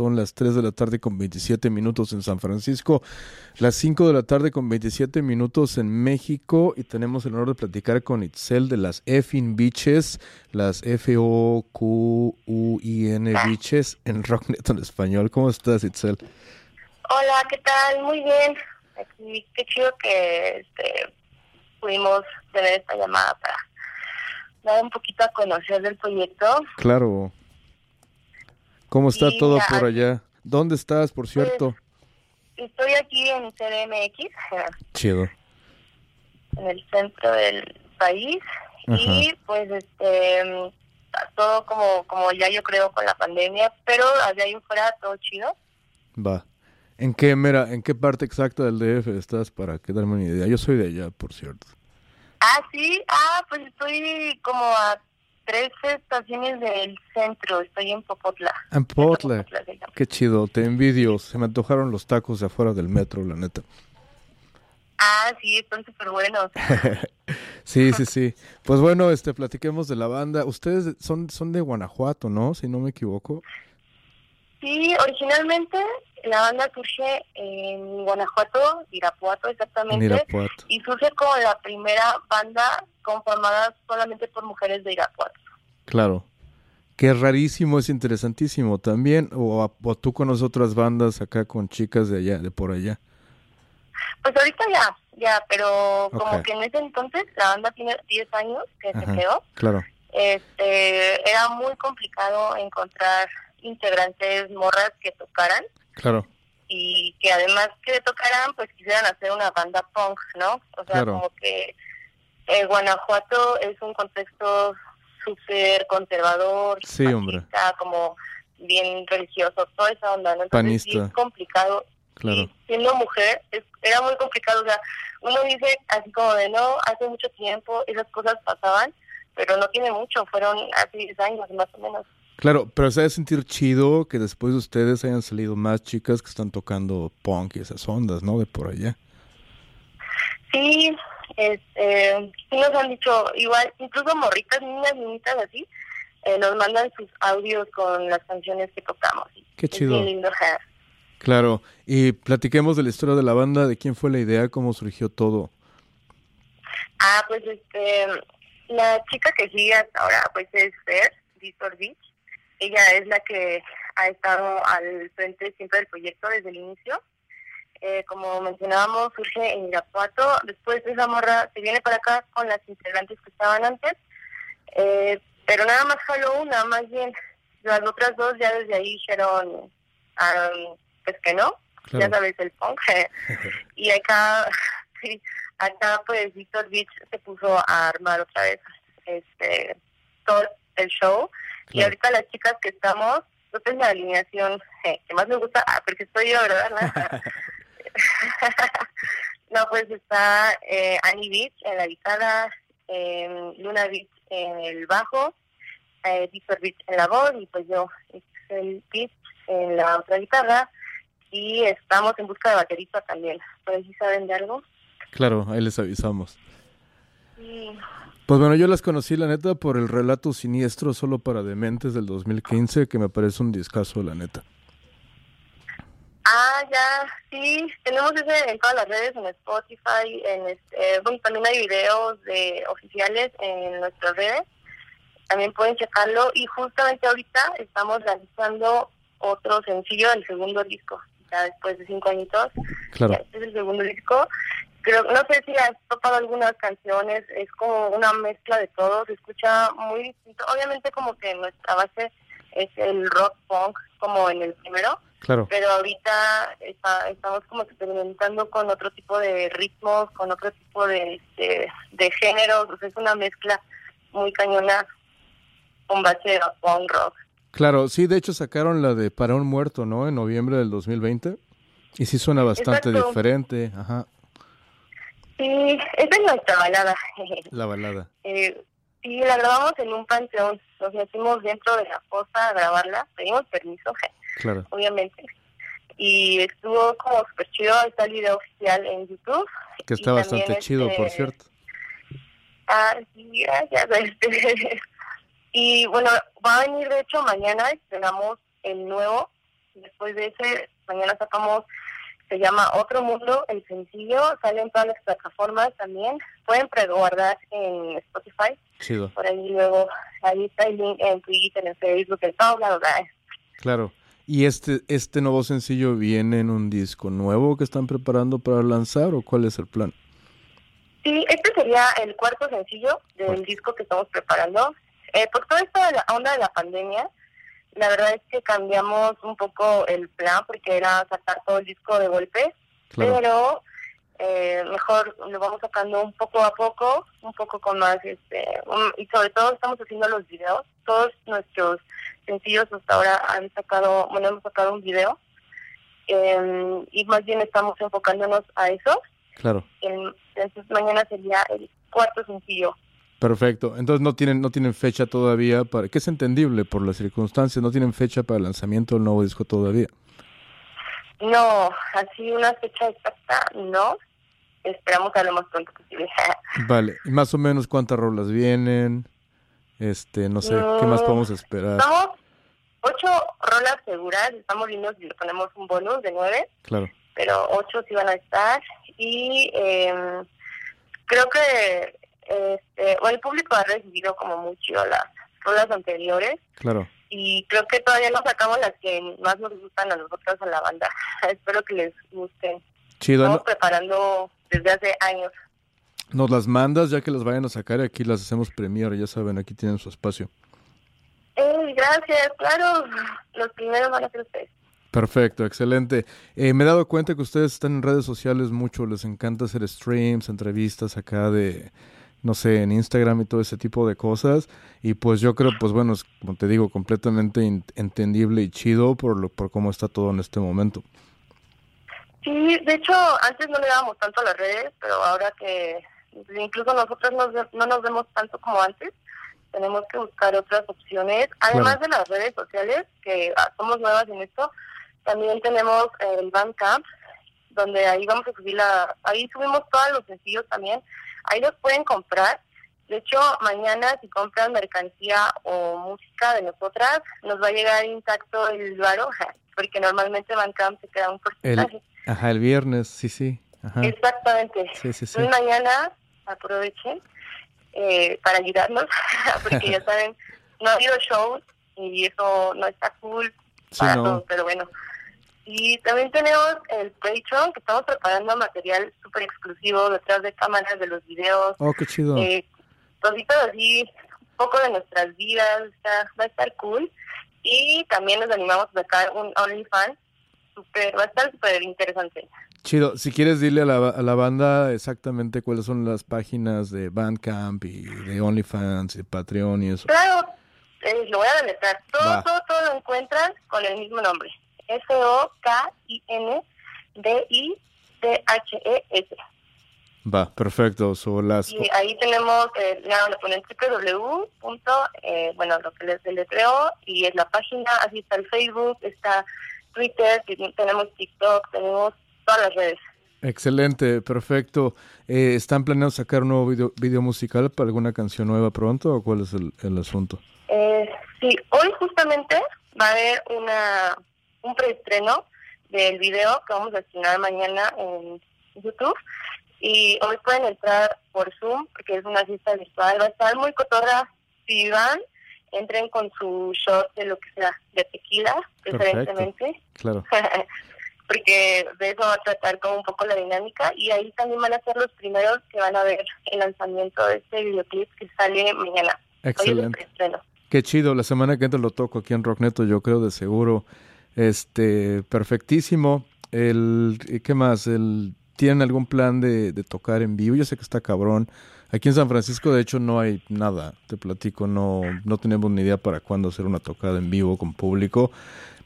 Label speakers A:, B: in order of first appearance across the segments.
A: Son las 3 de la tarde con 27 minutos en San Francisco, las 5 de la tarde con 27 minutos en México y tenemos el honor de platicar con Itzel de las Effin Beaches, las F-O-Q-U-I-N Beaches en Rocknet en español. ¿Cómo estás, Itzel?
B: Hola, ¿qué tal? Muy bien. Aquí, qué chido que este, pudimos tener esta llamada para dar un poquito a conocer del proyecto.
A: Claro. ¿Cómo está todo por allá? ¿Dónde estás, por cierto?
B: Estoy aquí en CDMX,
A: Chido.
B: en el centro del país, y pues este todo como como ya yo creo con la pandemia, pero allá ahí fuera todo chido.
A: Va. ¿En qué, mera, en qué parte exacta del DF estás para que darme una idea? Yo soy de allá, por cierto.
B: Ah, sí, ah, pues estoy como a tres estaciones del centro, estoy en Popotla.
A: En Potla.
B: Popotla.
A: Qué chido, te envidio. Se me antojaron los tacos de afuera del metro, la neta.
B: Ah, sí, están súper buenos.
A: Sí, sí, sí. Pues bueno, este, platiquemos de la banda. Ustedes son, son de Guanajuato, ¿no? Si no me equivoco.
B: Sí, originalmente la banda surge en Guanajuato, Irapuato
A: En
B: exactamente,
A: Irapuato.
B: y surge como la primera banda conformada solamente por mujeres de Irapuato.
A: Claro. Qué rarísimo, es interesantísimo también. O, o tú conoces otras bandas acá con chicas de allá, de por allá.
B: Pues ahorita ya, ya, pero como que en ese entonces la banda tiene 10 años que
A: Ajá.
B: se creó,
A: Claro.
B: este, era muy complicado encontrar integrantes morras que tocaran
A: Claro.
B: y que además que tocaran, pues quisieran hacer una banda punk, ¿no? O sea,
A: Claro.
B: como que eh, Guanajuato es un contexto súper conservador,
A: Sí, hombre.
B: como bien religioso, toda esa onda, ¿no? Entonces sí
A: Panista.
B: es complicado.
A: Claro.
B: Y siendo mujer, es- era muy complicado. O sea, uno dice así como de no, hace mucho tiempo esas cosas pasaban, pero no tiene mucho, fueron hace 10 años más o menos.
A: Claro, pero se debe sentir chido que después de ustedes hayan salido más chicas que están tocando punk y esas ondas, ¿no? De por allá.
B: Sí, este, sí nos han dicho, igual, incluso morritas, niñas, niñitas así, eh, nos mandan sus audios con las canciones que tocamos.
A: Qué
B: Es
A: chido.
B: bien lindo.
A: Claro, y platiquemos de la historia de la banda, de quién fue la idea, cómo surgió todo.
B: Ah, pues este, la chica que sigue hasta ahora, pues es Fer, Víctor Beach. Ella es la que ha estado al frente siempre del proyecto desde el inicio. Eh, como mencionábamos, surge en Irapuato. Después esa morra se viene para acá con las integrantes que estaban antes. Eh, pero nada más jaló una, más bien. Las otras dos ya desde ahí dijeron, ah, pues que no, ya sabes, el punk. y acá, sí, acá pues Víctor Beach se puso a armar otra vez este todo el show. Y ahorita las chicas que estamos, esta es la alineación eh, que más me gusta, ah, porque estoy yo, ¿verdad? no, pues está eh, Annie Beach en la guitarra, eh, Luna Beach en el bajo, eh, Víctor Beach en la voz y pues yo, Excel Beach en la otra guitarra y estamos en busca de baterista también. Por ahí si saben de algo.
A: Claro, ahí les avisamos. Pues bueno, yo las conocí, la neta, por el relato siniestro solo para dementes del 2015, que me parece un discazo, la neta.
B: Ah, ya, sí, tenemos ese en todas las redes, en Spotify, en este, bueno, también hay videos de oficiales en nuestras redes, también pueden checarlo y justamente ahorita estamos realizando otro sencillo del segundo disco, ya después de cinco añitos,
A: Claro.
B: este es el segundo disco, creo, no sé si has topado algunas canciones, es como una mezcla de todo, se escucha muy distinto, obviamente como que nuestra base es el rock punk como en el primero,
A: Claro.
B: pero ahorita está- estamos como experimentando con otro tipo de ritmos, con otro tipo de, de géneros, o sea, es una mezcla muy cañona con base a punk rock.
A: Claro, sí, de hecho sacaron la de Para un Muerto, ¿no? En noviembre del 2020. Y sí suena bastante
B: Exacto.
A: diferente, ajá,
B: Sí, esa es nuestra balada.
A: la balada.
B: eh, sí, la grabamos en un panteón, nos metimos dentro de la fosa a grabarla, pedimos permiso,
A: Claro.
B: obviamente. Y estuvo como súper chido, está el video oficial en YouTube.
A: Que está bastante chido, por
B: este,
A: cierto.
B: Ah, sí, gracias. Este, y bueno, va a venir, de hecho, mañana estrenamos el nuevo Después de ese, mañana sacamos, se llama Otro Mundo, el sencillo, sale en todas las plataformas también. Pueden preguardar en Spotify.
A: Chido.
B: Por ahí luego, ahí está el link en Twitter, en Facebook, en todos lados.
A: Claro. ¿Y este, este nuevo sencillo viene en un disco nuevo que están preparando para lanzar o cuál es el plan?
B: Sí, este sería el cuarto sencillo del disco que estamos preparando. Eh, por toda esta la onda de la pandemia, la verdad es que cambiamos un poco el plan porque era sacar todo el disco de golpe, pero eh, mejor lo vamos sacando un poco a poco, un poco con más, este, y sobre todo estamos haciendo los videos. Todos nuestros sencillos hasta ahora han sacado, bueno, hemos sacado un video em, y más bien estamos enfocándonos a eso.
A: Claro.
B: entonces mañana sería el cuarto sencillo.
A: Perfecto. Entonces no tienen no tienen fecha todavía para que es entendible por las circunstancias, no tienen fecha para el lanzamiento del nuevo disco todavía.
B: No, así una fecha exacta no. Esperamos a lo más pronto posible.
A: vale, y más o menos cuántas rolas vienen. Este, no sé, ¿qué más podemos esperar?
B: Estamos ocho rolas seguras, estamos viendo si le ponemos un bonus de nueve.
A: Claro.
B: Pero ocho sí van a estar. Y eh, creo que este, bueno, el público ha recibido como mucho las rolas anteriores.
A: Claro.
B: Y creo que todavía no sacamos las que más nos gustan a nosotros a la banda. Espero que les gusten.
A: Chido.
B: Estamos preparando desde hace años.
A: Nos las mandas ya que las vayan a sacar y aquí las hacemos premier, ya saben, aquí tienen su espacio.
B: Eh, gracias, claro, los primeros van a ser ustedes.
A: Perfecto, excelente. Eh, me he dado cuenta que ustedes están en redes sociales mucho, les encanta hacer streams, entrevistas acá de, no sé, en Instagram y todo ese tipo de cosas. Y pues yo creo, pues bueno, es, como te digo, completamente entendible y chido por, lo, por cómo está todo en este momento.
B: Sí, de hecho, antes no le dábamos tanto a las redes, pero ahora que incluso nosotros no nos vemos tanto como antes, tenemos que buscar otras opciones. Además de las redes sociales, que ah, somos nuevas en esto, también tenemos el Bandcamp, donde ahí vamos a subir la, ahí subimos todos los sencillos también, ahí los pueden comprar. De hecho, mañana si compran mercancía o música de nosotras, nos va a llegar intacto el varo, porque normalmente Bandcamp se queda un porcentaje.
A: Ajá, el viernes, sí, sí.
B: Exactamente.
A: Sí, sí, sí.
B: Entonces mañana aprovechen eh, para ayudarnos, porque ya saben, no ha habido shows y eso no está cool para todos, pero bueno. Y también tenemos el Patreon, que estamos preparando material súper exclusivo detrás de cámaras de los videos.
A: Oh, qué chido.
B: Eh, cositas así, un poco de nuestras vidas, va a estar cool. Y también nos animamos a sacar un OnlyFans, super, va a estar súper interesante.
A: Chido, si quieres dile a la, a la banda exactamente cuáles son las páginas de Bandcamp y de OnlyFans y Patreon y eso.
B: Claro, eh, lo voy a deletrar. Todo, todo, todo lo encuentras con el mismo nombre. S-O-K-I-N-D-I-C-H-E-S.
A: Va, perfecto. So, las...
B: Y ahí tenemos, eh, le ponen www. Eh, bueno, lo que les deletreo, y es la página, así está el Facebook, está Twitter, tenemos TikTok, tenemos todas las redes.
A: Excelente, perfecto. Eh, ¿Están planeando sacar un nuevo video, video, musical para alguna canción nueva pronto o cuál es el, el asunto?
B: Eh, sí, hoy justamente va a haber una un preestreno del video que vamos a estrenar mañana en YouTube. Y hoy pueden entrar por Zoom, porque es una fiesta virtual. Va a estar muy cotorra. Si van, entren con su shot de lo que sea, de tequila, preferentemente.
A: Claro.
B: porque de eso va a tratar como un poco la dinámica. Y ahí también van a ser los primeros que van a ver el lanzamiento de este videoclip que sale mañana.
A: Excelente. Qué chido. La semana que entra lo toco aquí en Rockneto, yo creo de seguro. Este, perfectísimo. El, ¿Qué más? El, ¿Tienen algún plan de, de, tocar en vivo? Yo sé que está cabrón. Aquí en San Francisco, de hecho, no hay nada. Te platico, no, no tenemos ni idea para cuándo hacer una tocada en vivo con público.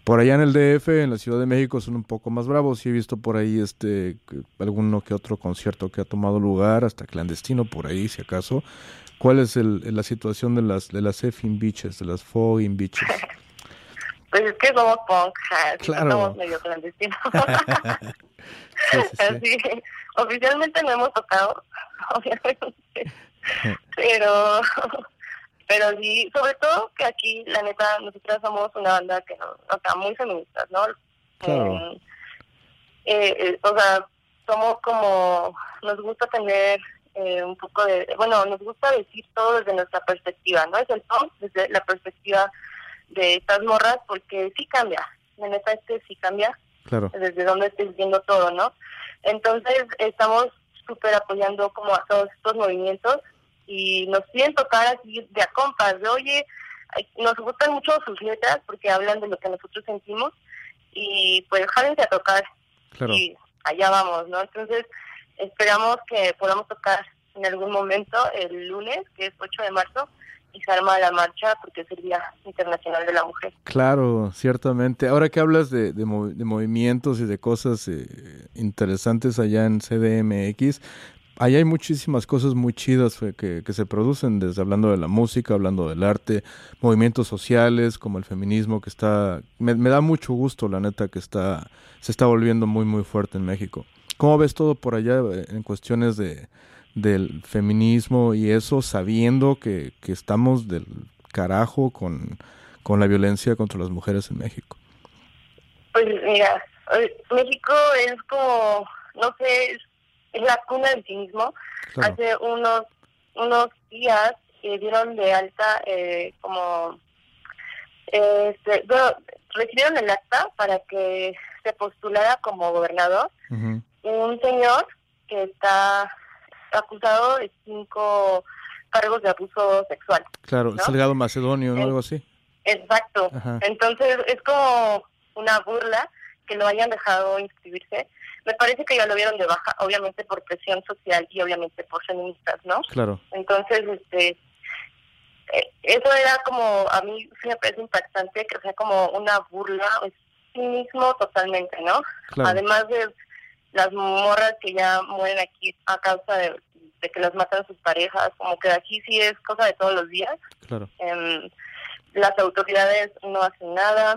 A: Por allá en el DF, en la Ciudad de México, son un poco más bravos. y he visto por ahí este alguno que otro concierto que ha tomado lugar, hasta clandestino por ahí, si acaso. ¿Cuál es el, la situación de las de las Effing Beaches, de las Fogging Beaches?
B: Pues es que somos punk, claro. somos medio clandestinos. Así, oficialmente no hemos tocado, obviamente, pero pero sí, sobre todo que aquí, la neta, nosotras somos una banda que no, o sea, muy feministas, ¿no? Eh, eh, o sea, somos como, nos gusta tener eh, un poco de, bueno, nos gusta decir todo desde nuestra perspectiva, ¿no? Es el top desde la perspectiva de estas morras, porque sí cambia, en esta este sí cambia,
A: claro.
B: desde donde estés viendo todo, ¿no? Entonces estamos súper apoyando como a todos estos movimientos y nos piden tocar así de a compas, de oye, nos gustan mucho sus letras porque hablan de lo que nosotros sentimos y pues jádense a tocar y allá vamos, ¿no? Entonces esperamos que podamos tocar en algún momento el lunes, que es 8 de marzo, y se arma la marcha porque es el Día Internacional de la Mujer.
A: Claro, ciertamente. Ahora que hablas de, de, movimientos y de cosas eh, interesantes allá en CDMX, ahí hay muchísimas cosas muy chidas que, que, se producen, desde hablando de la música, hablando del arte, movimientos sociales como el feminismo que está, me, me, da mucho gusto la neta que está, se está volviendo muy muy fuerte en México. ¿Cómo ves todo por allá eh, en cuestiones de, del feminismo y eso sabiendo que, que estamos del carajo con, con la violencia contra las mujeres en México?
B: Pues mira, México es como, no sé, es la cuna del cinismo. Hace unos unos días que dieron de alta eh, como este, recibieron el acta para que se postulara como gobernador un señor que está acusado de cinco cargos de abuso sexual.
A: Claro, Salgado Macedonio, ¿no? Algo así.
B: Exacto. Entonces es como una burla que lo hayan dejado inscribirse me parece que ya lo vieron de baja, obviamente por presión social y obviamente por feministas, ¿no?
A: Claro.
B: Entonces, este, eh, eso era como, a mí sí me parece impactante, que sea como una burla, es mismo totalmente, ¿no? Además de las morras que ya mueren aquí a causa de, que las matan sus parejas, como que aquí sí es cosa de todos los días.
A: Claro.
B: Em, las autoridades no hacen nada,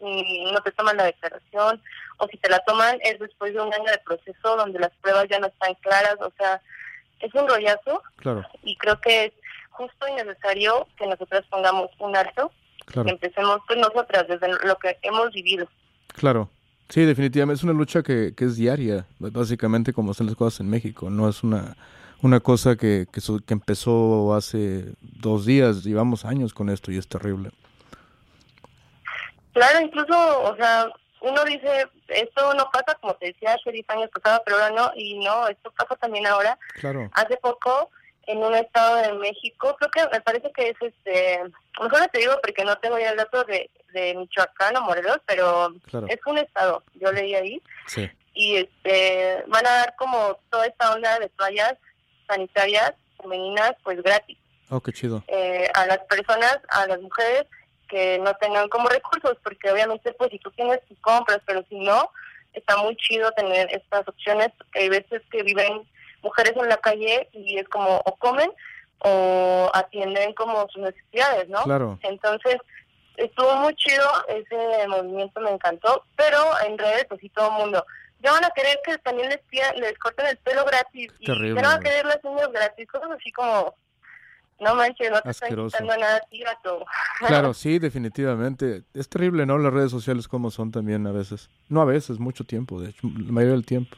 B: no te toman la declaración, o si te la toman es después de un año de proceso donde las pruebas ya no están claras, o sea, es un rollazo.
A: Claro.
B: Y creo que es justo y necesario que nosotras pongamos un alto, claro. que empecemos pues nosotras desde lo que hemos vivido.
A: Claro. Sí, definitivamente es una lucha que, que es diaria, básicamente como son las cosas en México, no es una una cosa que, que, que empezó hace dos días, llevamos años con esto y es terrible.
B: Claro, incluso, o sea, uno dice, esto no pasa, como te decía, hace 10 años pasaba, pero ahora no, y no, esto pasa también ahora.
A: Claro.
B: Hace poco, en un estado de México, creo que me parece que es este, mejor te digo porque no tengo ya el dato de, de Michoacán o Morelos, pero es un estado, yo leí ahí.
A: Sí.
B: Y este, van a dar como toda esta onda de toallas sanitarias femeninas, pues gratis.
A: Oh, qué chido.
B: Eh, a las personas, a las mujeres que no tengan como recursos, porque obviamente pues si tú tienes tus compras, pero si no, está muy chido tener estas opciones, porque hay veces que viven mujeres en la calle y es como o comen o atienden como sus necesidades, ¿no?
A: Claro.
B: Entonces, estuvo muy chido, ese movimiento me encantó, pero en redes pues sí todo el mundo, ya van a querer que también les, les corten el pelo gratis y ya van a querer las uñas gratis, cosas así como no manches, no te estoy quitando nada gato.
A: Claro, sí, definitivamente. Es terrible, ¿no? Las redes sociales como son también a veces. No a veces, mucho tiempo, de hecho, la mayoría del tiempo.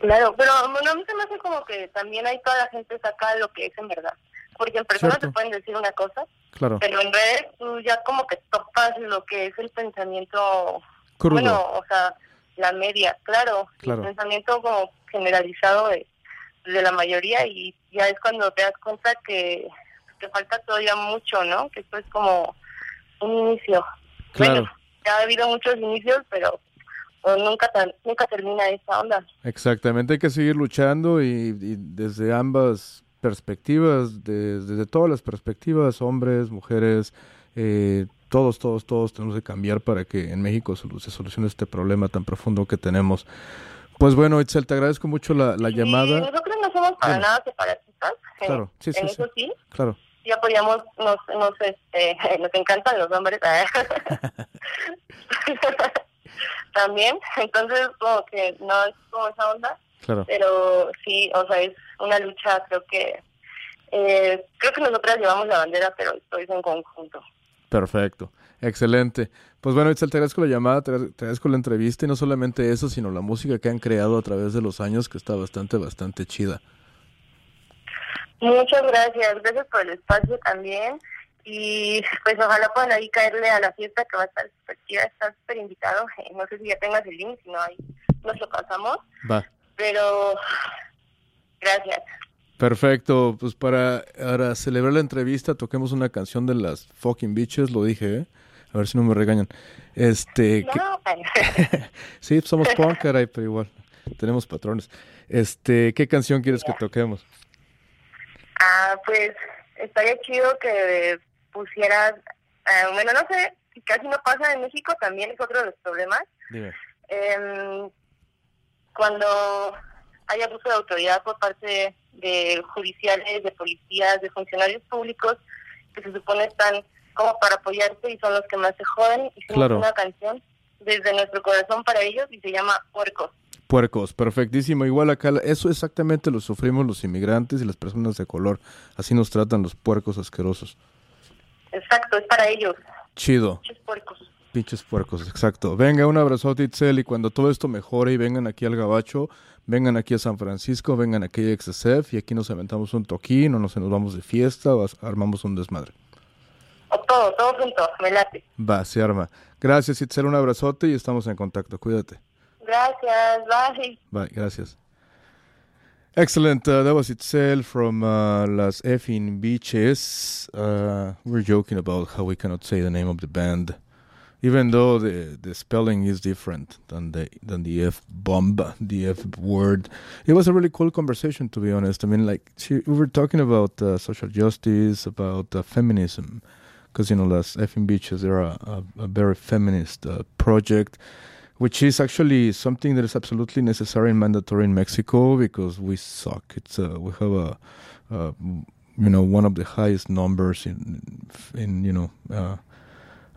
B: Claro, pero bueno, a mí se me hace como que también hay toda la gente saca lo que es en verdad. Porque en persona te pueden decir una cosa,
A: claro.
B: pero en redes tú ya como que topas lo que es el pensamiento, bueno, o sea, la media, claro,
A: claro.
B: el pensamiento como generalizado de de la mayoría y ya es cuando te das cuenta que, que falta todavía mucho, ¿no? Que esto es como un inicio.
A: Claro.
B: Bueno, ya ha habido muchos inicios, pero nunca nunca termina esa onda.
A: Exactamente, hay que seguir luchando y, desde ambas perspectivas, desde, todas las perspectivas, hombres, mujeres, eh, todos, todos, todos tenemos que cambiar para que en México se solucione este problema tan profundo que tenemos. Pues bueno, Itzel, te agradezco mucho la, la llamada.
B: Nosotros no somos para nada separatistas.
A: Claro, sí, sí,
B: en eso sí.
A: Claro.
B: Sí apoyamos, nos, nos, este, nos encantan los hombres. También, entonces como que no es como esa onda.
A: Claro.
B: Pero sí, o sea, es una lucha, creo que, eh, creo que nosotras llevamos la bandera, pero esto es en conjunto.
A: Perfecto. Excelente. Pues bueno, Itzel, te agradezco la llamada, te agradezco la entrevista y no solamente eso, sino la música que han creado a través de los años que está bastante, bastante chida.
B: Muchas gracias, gracias por el espacio también y pues ojalá puedan ahí caerle a la fiesta que va a estar súper chida, está súper invitado, eh, no sé si ya tengas el link, si no ahí nos lo pasamos.
A: Va.
B: Pero gracias.
A: Perfecto, pues para, para celebrar la entrevista toquemos una canción de las fucking bitches, lo dije, ¿eh? A ver si no me regañan. Este,
B: no,
A: sí, somos punk, caray, pero igual tenemos patrones. Este, ¿qué canción quieres que toquemos?
B: Ah, pues estaría chido que pusieras, eh, bueno, no sé, si casi no pasa en México, también es otro de los problemas. Eh, cuando hay abuso de autoridad por parte de judiciales, de policías, de funcionarios públicos, que se supone están como para apoyarse y son los que más se joden. Hicimos una canción desde nuestro corazón para ellos y se llama Puercos.
A: Puercos, perfectísimo. Igual acá, eso exactamente lo sufrimos los inmigrantes y las personas de color. Así nos tratan los puercos asquerosos.
B: Exacto, es para ellos.
A: Chido.
B: Pinches puercos.
A: Pinches puercos, exacto. Venga, un abrazote, Itzel, y cuando todo esto mejore y vengan aquí al Gabacho, vengan aquí a San Francisco, vengan aquí a XSF y aquí nos aventamos un toquín o nos, nos vamos de fiesta o armamos un desmadre.
B: O todo, todo junto, me late.
A: Va, se arma. Gracias, Itzel, un abrazote y estamos en contacto. Cuídate.
B: Gracias, bye.
A: Bye, gracias. Excellent. Uh, that was Itzel from uh, Las Effin Beaches. Uh, we're joking about how we cannot say the name of the band, even though the, the spelling is different than the than the F bomb, the F word. It was a really cool conversation, to be honest. I mean, like she, we were talking about uh, social justice, about uh, feminism, because you know, Las Effin Beaches they're a, a, a very feminist uh, project which is actually something that is absolutely necessary and mandatory in Mexico because we suck. It's uh, we have a, uh, you know one of the highest numbers in in you know uh,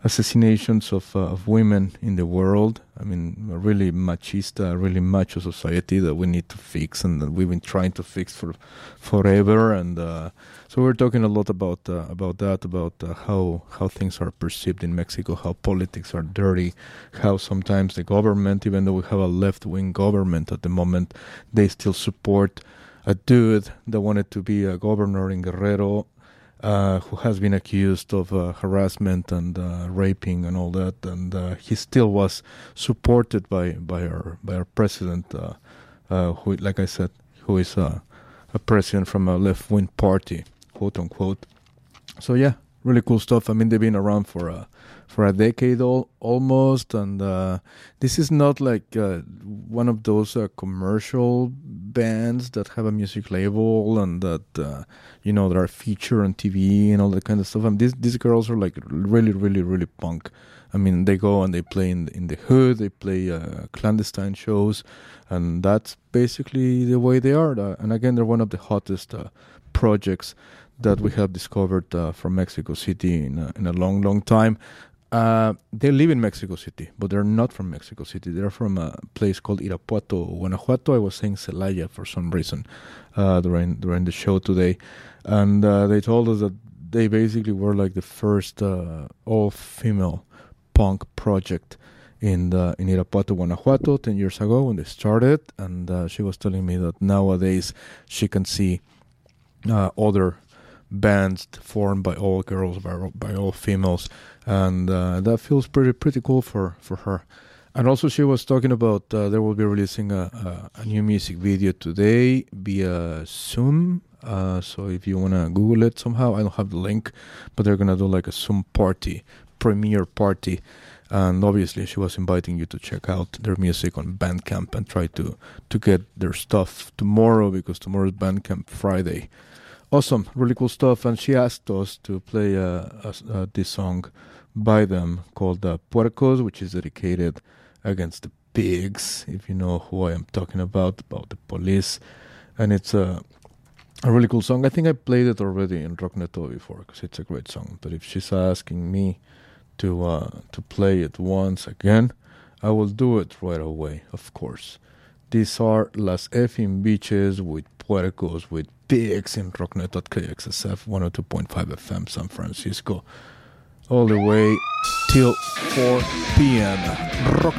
A: assassinations of uh, of women in the world. I mean, a really machista, really macho society that we need to fix and that we've been trying to fix for forever and uh, so we're talking a lot about uh, about that, about uh, how how things are perceived in Mexico, how politics are dirty, how sometimes the government, even though we have a left wing government at the moment, they still support a dude that wanted to be a governor in Guerrero. Uh, who has been accused of uh, harassment and uh, raping and all that, and uh, he still was supported by by our by our president, who, like I said, who is a president from a left wing party quote unquote. So yeah, really cool stuff. I mean, they've been around for a for a decade all, almost, and uh, this is not like uh, one of those uh, commercial bands that have a music label and that uh, you know that are featured on TV and all that kind of stuff. I mean, these these girls are like really, really, really punk. I mean, they go and they play in in the hood, they play uh, clandestine shows, and that's basically the way they are. Uh, and again, they're one of the hottest projects that we have discovered uh, from Mexico City in a, in a long, long time. Uh, they live in Mexico City, but they're not from Mexico City. They're from a place called Irapuato, Guanajuato. I was saying Celaya for some reason uh, during during the show today, and uh, they told us that they basically were like the first uh, all-female punk project in the, in Irapuato, Guanajuato, ten years ago when they started. And uh, she was telling me that nowadays she can see other bands formed by all girls, by, by all females, and uh, that feels pretty pretty cool for for her. And also, she was talking about uh, they will be releasing a, a, a, new music video today via Zoom. Uh, so if you wanna Google it somehow, I don't have the link, but they're gonna do like a Zoom party, premiere party. And obviously, she was inviting you to check out their music on Bandcamp and try to to get their stuff tomorrow because tomorrow is Bandcamp Friday. Awesome, really cool stuff. And she asked us to play uh, uh, this song by them called uh, Puercos, which is dedicated against the pigs, if you know who I am talking about, about the police. And it's a, a really cool song. I think I played it already in Rockneto before because it's a great song. But if she's asking me to uh, to play it once again, I will do it right away, of course. These are Las Effin Beaches with Puercos with pigs in Rocknet.kxsf 102.5 FM San Francisco.
B: all the way till 4 p.m. Rock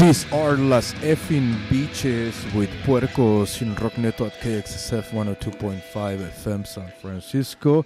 B: These are las effing beaches with Puercos in Rock Network KXSF 102.5 FM San Francisco.